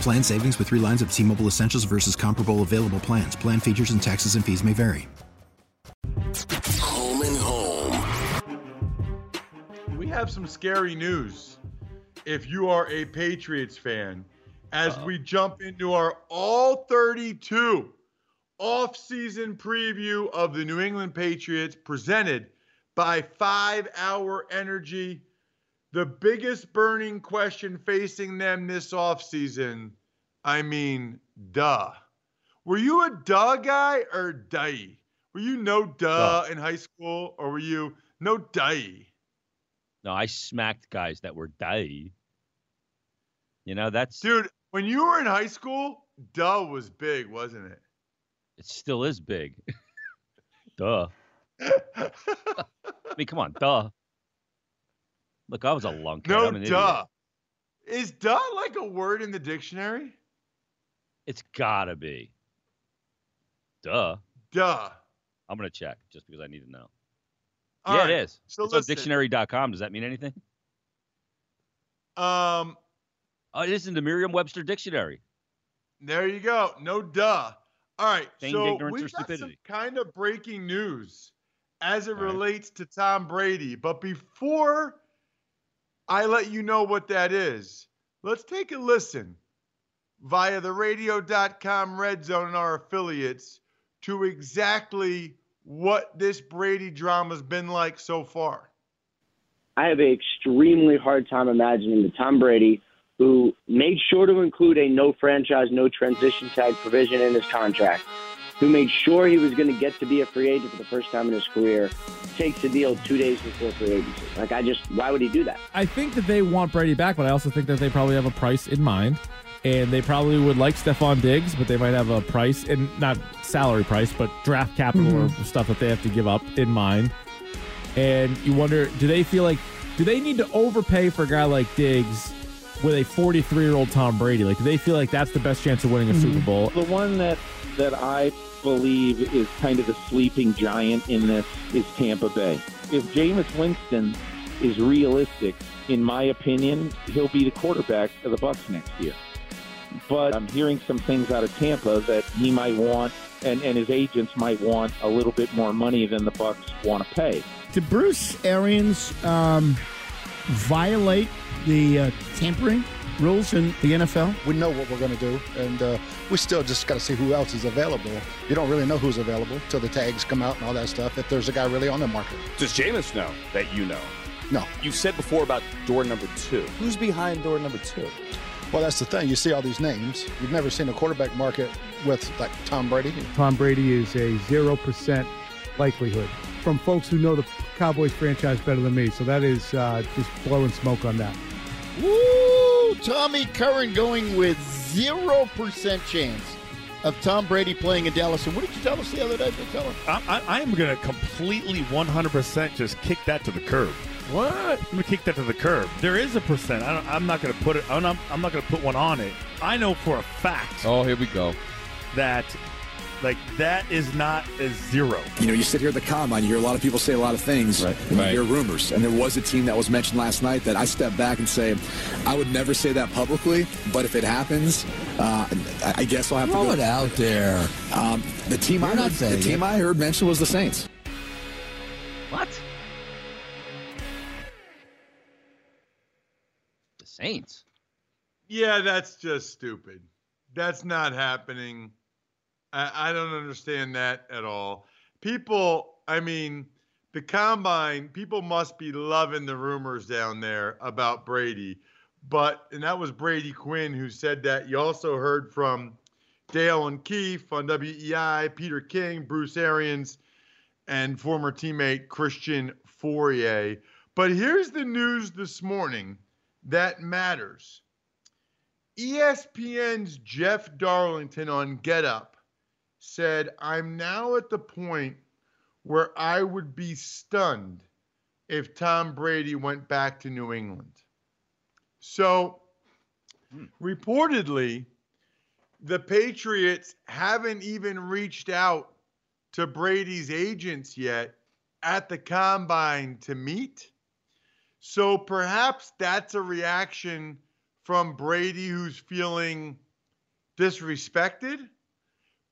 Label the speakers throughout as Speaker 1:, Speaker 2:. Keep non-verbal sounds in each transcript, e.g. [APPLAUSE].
Speaker 1: Plan savings with three lines of T Mobile Essentials versus comparable available plans. Plan features and taxes and fees may vary.
Speaker 2: Home and home.
Speaker 3: We have some scary news if you are a Patriots fan as we jump into our all 32 off-season preview of the New England Patriots presented by 5 Hour Energy. The biggest burning question facing them this offseason, I mean, duh. Were you a duh guy or die? Were you no duh,
Speaker 4: Duh.
Speaker 3: in high school or were you no die?
Speaker 4: No, I smacked guys that were die. You know, that's
Speaker 3: Dude, when you were in high school, duh was big, wasn't it?
Speaker 4: it still is big. [LAUGHS] duh. [LAUGHS] I mean, come on, duh. Look, I was a lunkhead.
Speaker 3: no
Speaker 4: I'm
Speaker 3: duh.
Speaker 4: idiot.
Speaker 3: Is duh like a word in the dictionary?
Speaker 4: It's gotta be. Duh.
Speaker 3: Duh.
Speaker 4: I'm gonna check just because I need to know.
Speaker 3: All
Speaker 4: yeah,
Speaker 3: right,
Speaker 4: it is.
Speaker 3: so
Speaker 4: it's on dictionary.com. Does that mean anything?
Speaker 3: Um,
Speaker 4: Oh, it is in the Merriam-Webster dictionary.
Speaker 3: there you go. No duh. All right. So
Speaker 4: or
Speaker 3: got some kind of breaking news as it
Speaker 4: All right.
Speaker 3: relates to Tom Brady. But before I let you know what that is, let's take a listen via the radio.com red zone and our affiliates to exactly what this Brady drama's been like so far.
Speaker 5: I have an extremely hard time imagining the Tom Brady who made sure to include a no franchise, no transition tag provision in his contract, who made sure he was going to get to be a free agent for the first time in his career, takes a deal two days before free agency. Like, I just, why would he do that?
Speaker 6: I think that they want Brady back, but I also think that they probably have a price in mind. And they probably would like Stefon Diggs, but they might have a price, and not salary price, but draft capital or mm-hmm. stuff that they have to give up in mind. And you wonder, do they feel like, do they need to overpay for a guy like Diggs with a 43 year old Tom Brady? Like, do they feel like that's the best chance of winning a Super Bowl?
Speaker 7: The one that that I believe is kind of the sleeping giant in this is Tampa Bay. If Jameis Winston is realistic, in my opinion, he'll be the quarterback of the Bucs next year. But I'm hearing some things out of Tampa that he might want and, and his agents might want a little bit more money than the Bucs want to pay.
Speaker 8: Did Bruce Arians um, violate the uh, tampering rules in the NFL?
Speaker 9: We know what we're going to do, and uh, we still just got to see who else is available. You don't really know who's available till the tags come out and all that stuff. If there's a guy really on the market,
Speaker 10: Does Jameis know that you know?
Speaker 9: no.
Speaker 10: You said before about door number two. Who's behind door number two?
Speaker 9: Well, that's the thing. You see all these names. You've never seen a quarterback market with like Tom Brady.
Speaker 11: Tom Brady is a 0% likelihood from folks who know the Cowboys franchise better than me. So that is uh, just blowing smoke on that.
Speaker 12: Woo! Tommy Curran going with 0% chance of Tom Brady playing in Dallas. And what did you tell us the other day, Bill Keller?
Speaker 13: I, I, I am going to completely 100% just kick that to the curb. What? I'm going to kick that to the curb. There is a percent. I don't, I'm not going to put it. I'm not, I'm not going to put one on it. I know for a fact.
Speaker 14: Oh, here we go.
Speaker 13: That, like, that is not a zero.
Speaker 15: You know, you sit here at the combine, you hear a lot of people say a lot of things, and you
Speaker 14: Right.
Speaker 15: hear rumors. And there was a team that was mentioned last night that I step back and say, I would never say that publicly, but if it happens, uh, I I guess I'll have
Speaker 16: Throw
Speaker 15: to go.
Speaker 16: it out there.
Speaker 15: Um, the team I
Speaker 16: You're not
Speaker 15: heard, the team
Speaker 16: it.
Speaker 15: I heard mentioned was the Saints.
Speaker 4: What? The Saints.
Speaker 3: Yeah, that's just stupid. That's not happening. I, I don't understand that at all. People, I mean, the combine, people must be loving the rumors down there about Brady. But, and that was Brady Quinn who said that. You also heard from Dale and Keefe on WEEI, Peter King, Bruce Arians, and former teammate Christian Fauria. But here's the news this morning that matters. ESPN's Jeff Darlington on Get Up said, I'm now at the point where I would be stunned if Tom Brady went back to New England. So, hmm. reportedly, the Patriots haven't even reached out to Brady's agents yet at the combine to meet. So perhaps that's a reaction from Brady who's feeling disrespected.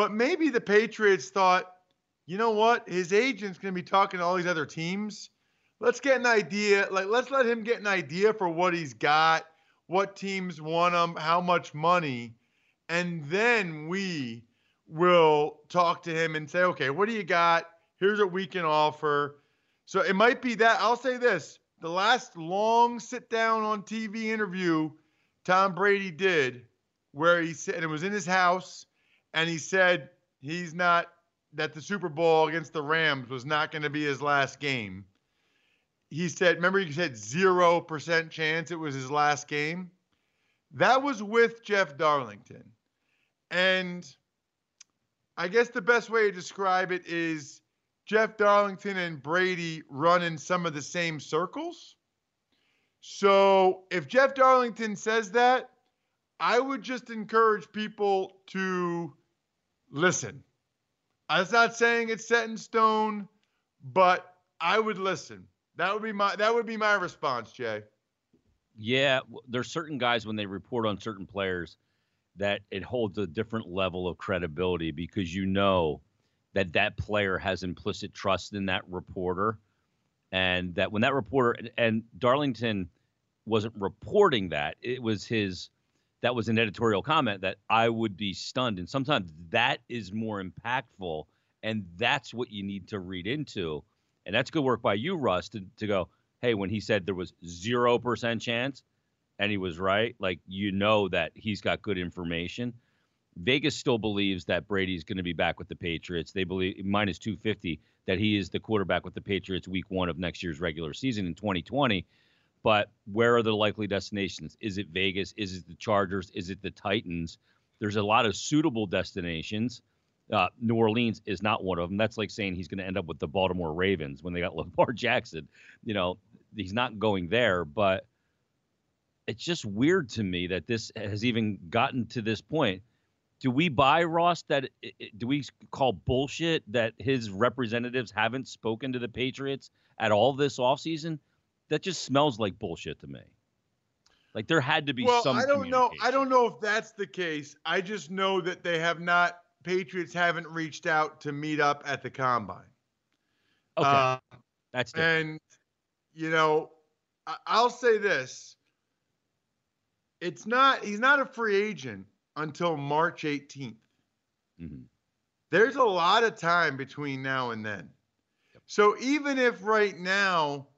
Speaker 3: But maybe the Patriots thought, you know what? His agent's going to be talking to all these other teams. Let's get an idea. Like, let's let him get an idea for what he's got, what teams want him, how much money. And then we will talk to him and say, okay, what do you got? Here's what we can offer. So it might be that. I'll say this the last long sit down on TV interview Tom Brady did, where he said, it was in his house, and he said he's not, that the Super Bowl against the Rams was not going to be his last game. He said, remember, he said 0% chance it was his last game? That was with Jeff Darlington. And I guess the best way to describe it is Jeff Darlington and Brady run in some of the same circles. So if Jeff Darlington says that, I would just encourage people to listen. I'm not saying it's set in stone, but I would listen. That would be my that would be my response, Jay.
Speaker 4: Yeah, there's certain guys when they report on certain players that it holds a different level of credibility because you know that that player has implicit trust in that reporter and that when that reporter and Darlington wasn't reporting that it was his that was an editorial comment that I would be stunned and sometimes that is more impactful and that's what you need to read into and that's good work by you Russ to, to go hey when he said there was 0% chance and he was right like you know that he's got good information Vegas still believes that Brady's going to be back with the Patriots. They believe minus 250 that he is the quarterback with the Patriots week one of next year's regular season in 2020. But where are the likely destinations? Is it Vegas? Is it the Chargers? Is it the Titans? There's a lot of suitable destinations. Uh, New Orleans is not one of them. That's like saying he's going to end up with the Baltimore Ravens when they got [LAUGHS] Lamar Jackson. You know, he's not going there, but it's just weird to me that this has even gotten to this point do we buy Ross that do we call bullshit that his representatives haven't spoken to the Patriots at all this offseason? That just smells like bullshit to me. Like there had to be
Speaker 3: well,
Speaker 4: some.
Speaker 3: I don't know. I don't know if that's the case. I just know that they have not. Patriots haven't reached out to meet up at the combine.
Speaker 4: Okay, uh, that's different.
Speaker 3: and you know, I'll say this. It's not. He's not a free agent until March 18th. Mm-hmm. There's a lot of time between now and then. Yep. So even if right now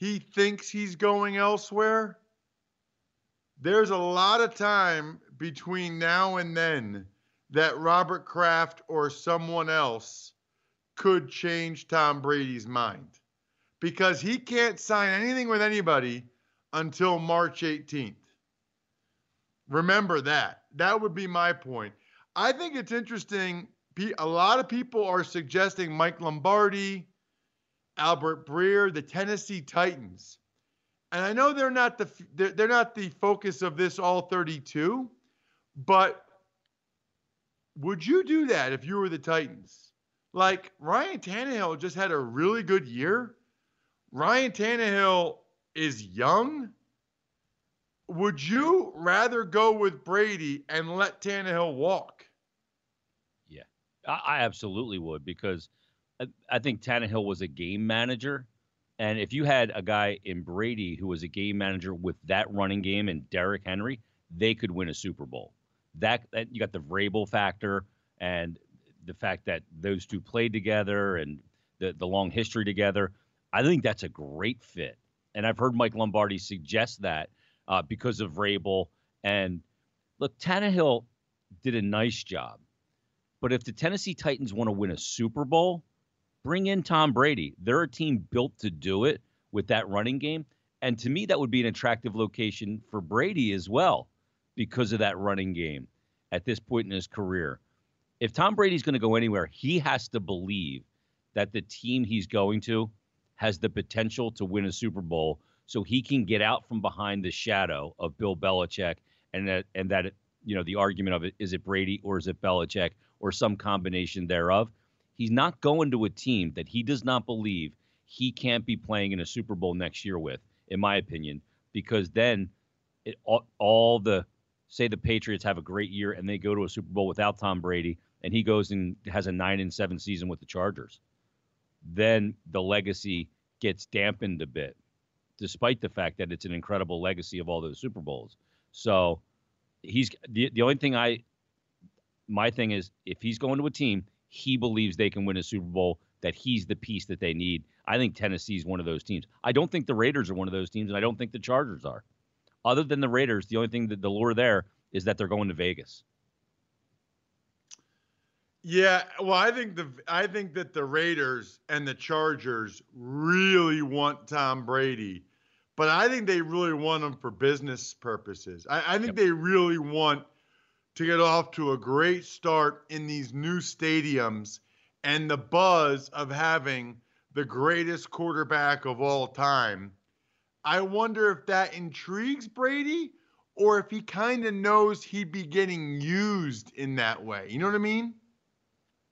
Speaker 3: he thinks he's going elsewhere, there's a lot of time between now and then that Robert Kraft or someone else could change Tom Brady's mind because he can't sign anything with anybody until March 18th. Remember that. That would be my point. I think it's interesting. A lot of people are suggesting Mike Lombardi, Albert Breer, the Tennessee Titans. And I know they're not the they're not the focus of this all 32, but would you do that if you were the Titans? Like Ryan Tannehill just had a really good year. Ryan Tannehill is young would you rather go with Brady and let Tannehill walk?
Speaker 4: Yeah, I, I absolutely would because I, think Tannehill was a game manager. And if you had a guy in Brady who was a game manager with that running game and Derrick Henry, they could win a Super Bowl. That, that you got the Vrabel factor and the fact that those two played together and the the long history together. I think that's a great fit, and I've heard Mike Lombardi suggest that uh, because of Vrabel and look, Tannehill did a nice job, but if the Tennessee Titans want to win a Super Bowl, bring in Tom Brady. They're a team built to do it with that running game. And to me, that would be an attractive location for Brady as well because of that running game at this point in his career. If Tom Brady's going to go anywhere, he has to believe that the team he's going to has the potential to win a Super Bowl so he can get out from behind the shadow of Bill Belichick and that and that you know the argument of it is it Brady or is it Belichick or some combination thereof. He's not going to a team that he does not believe he can't be playing in a Super Bowl next year with, in my opinion, because then it all, all the say the Patriots have a great year and they go to a Super Bowl without Tom Brady and he goes and has a 9 and 7 season with the Chargers. Then the legacy gets dampened a bit despite the fact that it's an incredible legacy of all those Super Bowls. So he's the, the only thing I my thing is if he's going to a team, he believes they can win a Super Bowl, that he's the piece that they need. I think Tennessee's one of those teams. I don't think the Raiders are one of those teams, and I don't think the Chargers are. Other than the Raiders, the only thing that the lure there is that they're going to Vegas.
Speaker 3: Yeah, well, I think the I think that the Raiders and the Chargers really want Tom Brady, but I think they really want him for business purposes. I, I think yep. they really want to get off to a great start in these new stadiums and the buzz of having the greatest quarterback of all time. I wonder if that intrigues Brady or if he kind of knows he'd be getting used in that way. You know what I mean?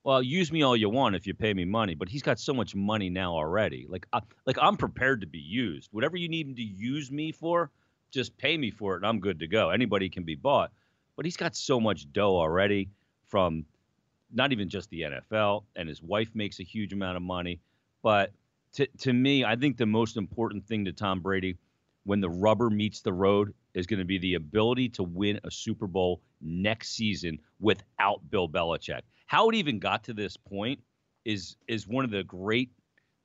Speaker 4: Well, use me all you want if you pay me money, but he's got so much money now already. Like, uh, like I'm prepared to be used. Whatever you need him to use me for, just pay me for it, and I'm good to go. Anybody can be bought but he's got so much dough already from not even just the NFL, and his wife makes a huge amount of money. But to, to me, I think the most important thing to Tom Brady when the rubber meets the road is going to be the ability to win a Super Bowl next season without Bill Belichick. How it even got to this point is is one of the great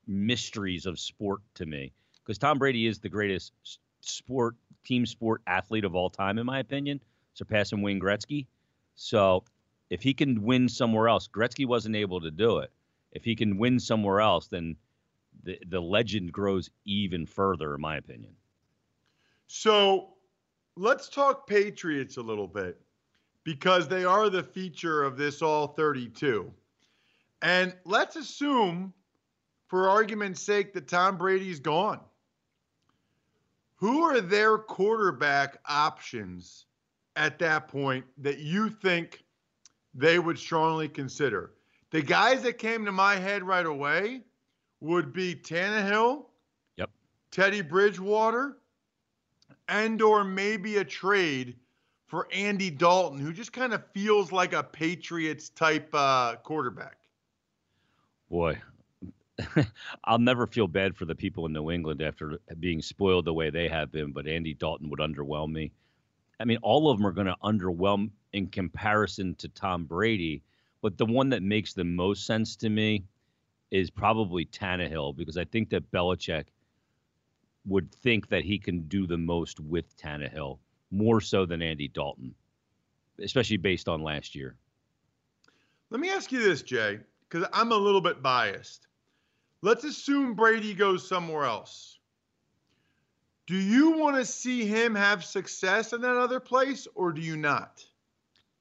Speaker 4: mysteries of sport to me because Tom Brady is the greatest sport team sport athlete of all time in my opinion surpassing Wayne Gretzky. So if he can win somewhere else, Gretzky wasn't able to do it. If he can win somewhere else, then the the legend grows even further, in my opinion.
Speaker 3: So let's talk Patriots a little bit because they are the feature of this all 32. And let's assume, for argument's sake, that Tom Brady's gone. Who are their quarterback options at that point that you think they would strongly consider? The guys that came to my head right away would be Tannehill,
Speaker 4: yep,
Speaker 3: Teddy Bridgewater, and or maybe a trade for Andy Dalton, who just kind of feels like a Patriots type uh, quarterback.
Speaker 4: Boy, [LAUGHS] I'll never feel bad for the people in New England after being spoiled the way they have been, but Andy Dalton would underwhelm me. I mean, all of them are going to underwhelm in comparison to Tom Brady. But the one that makes the most sense to me is probably Tannehill because I think that Belichick would think that he can do the most with Tannehill more so than Andy Dalton, especially based on last year.
Speaker 3: Let me ask you this, Jay, because I'm a little bit biased. Let's assume Brady goes somewhere else. Do you want to see him have success in that other place, or do you not?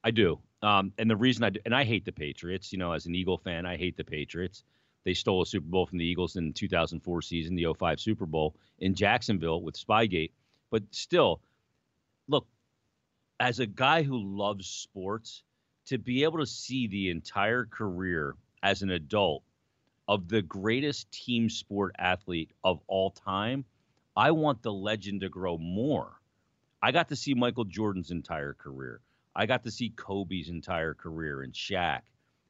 Speaker 4: I do. Um, and the reason I do, and I hate the Patriots. You know, as an Eagle fan, I hate the Patriots. They stole a Super Bowl from the Eagles in the 2004 season, the 05 Super Bowl in Jacksonville with Spygate. But still, look, as a guy who loves sports, to be able to see the entire career as an adult of the greatest team sport athlete of all time I want the legend to grow more. I got to see Michael Jordan's entire career. I got to see Kobe's entire career and Shaq.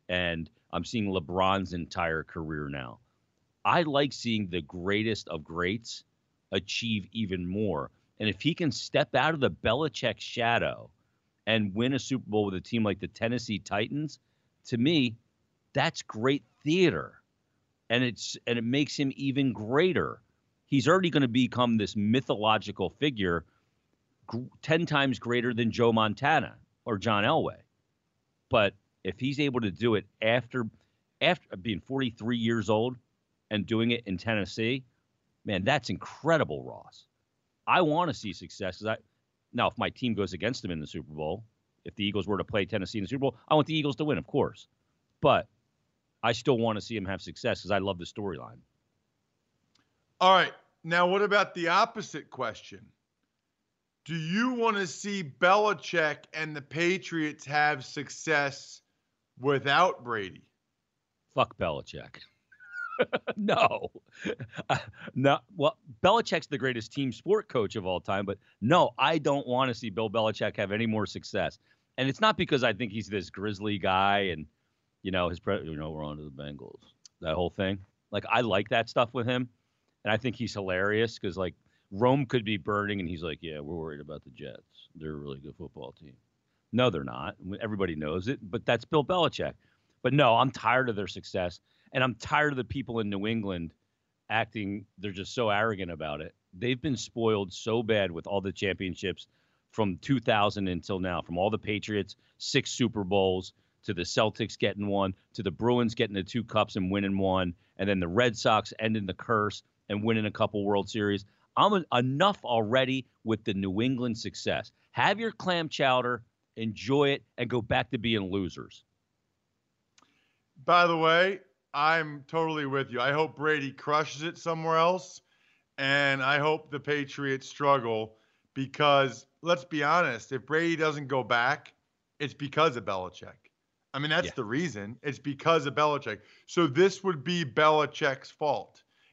Speaker 4: And I'm seeing LeBron's entire career now. I like seeing the greatest of greats achieve even more. And if he can step out of the Belichick shadow and win a Super Bowl with a team like the Tennessee Titans, to me, that's great theater. And it's and it makes him even greater. He's already going to become this mythological figure 10 times greater than Joe Montana or John Elway. But if he's able to do it after after being 43 years old and doing it in Tennessee, man, that's incredible, Ross. I want to see success. I, now, if my team goes against him in the Super Bowl, if the Eagles were to play Tennessee in the Super Bowl, I want the Eagles to win, of course. But I still want to see him have success because I love the storyline.
Speaker 3: All right. Now, what about the opposite question? Do you want to see Belichick and the Patriots have success without Brady?
Speaker 4: Fuck Belichick. [LAUGHS] no, uh, no. Well, Belichick's the greatest team sport coach of all time, but no, I don't want to see Bill Belichick have any more success. And it's not because I think he's this grizzly guy and you know his pre- you know we're on to the Bengals that whole thing. Like I like that stuff with him, and I think he's hilarious because like Rome could be burning, and he's like, yeah, we're worried about the Jets. They're a really good football team. No, they're not. Everybody knows it, but that's Bill Belichick. But no, I'm tired of their success. And I'm tired of the people in New England acting, they're just so arrogant about it. They've been spoiled so bad with all the championships from 2000 until now, from all the Patriots, six Super Bowls, to the Celtics getting one, to the Bruins getting the two cups and winning one, and then the Red Sox ending the curse and winning a couple World Series. I'm enough already with the New England success. Have your clam chowder, enjoy it, and go back to being losers.
Speaker 3: By the way, I'm totally with you. I hope Brady crushes it somewhere else, and I hope the Patriots struggle because let's be honest, if Brady doesn't go back, it's because of Belichick. I mean, that's yeah. the reason. It's because of Belichick. So this would be Belichick's fault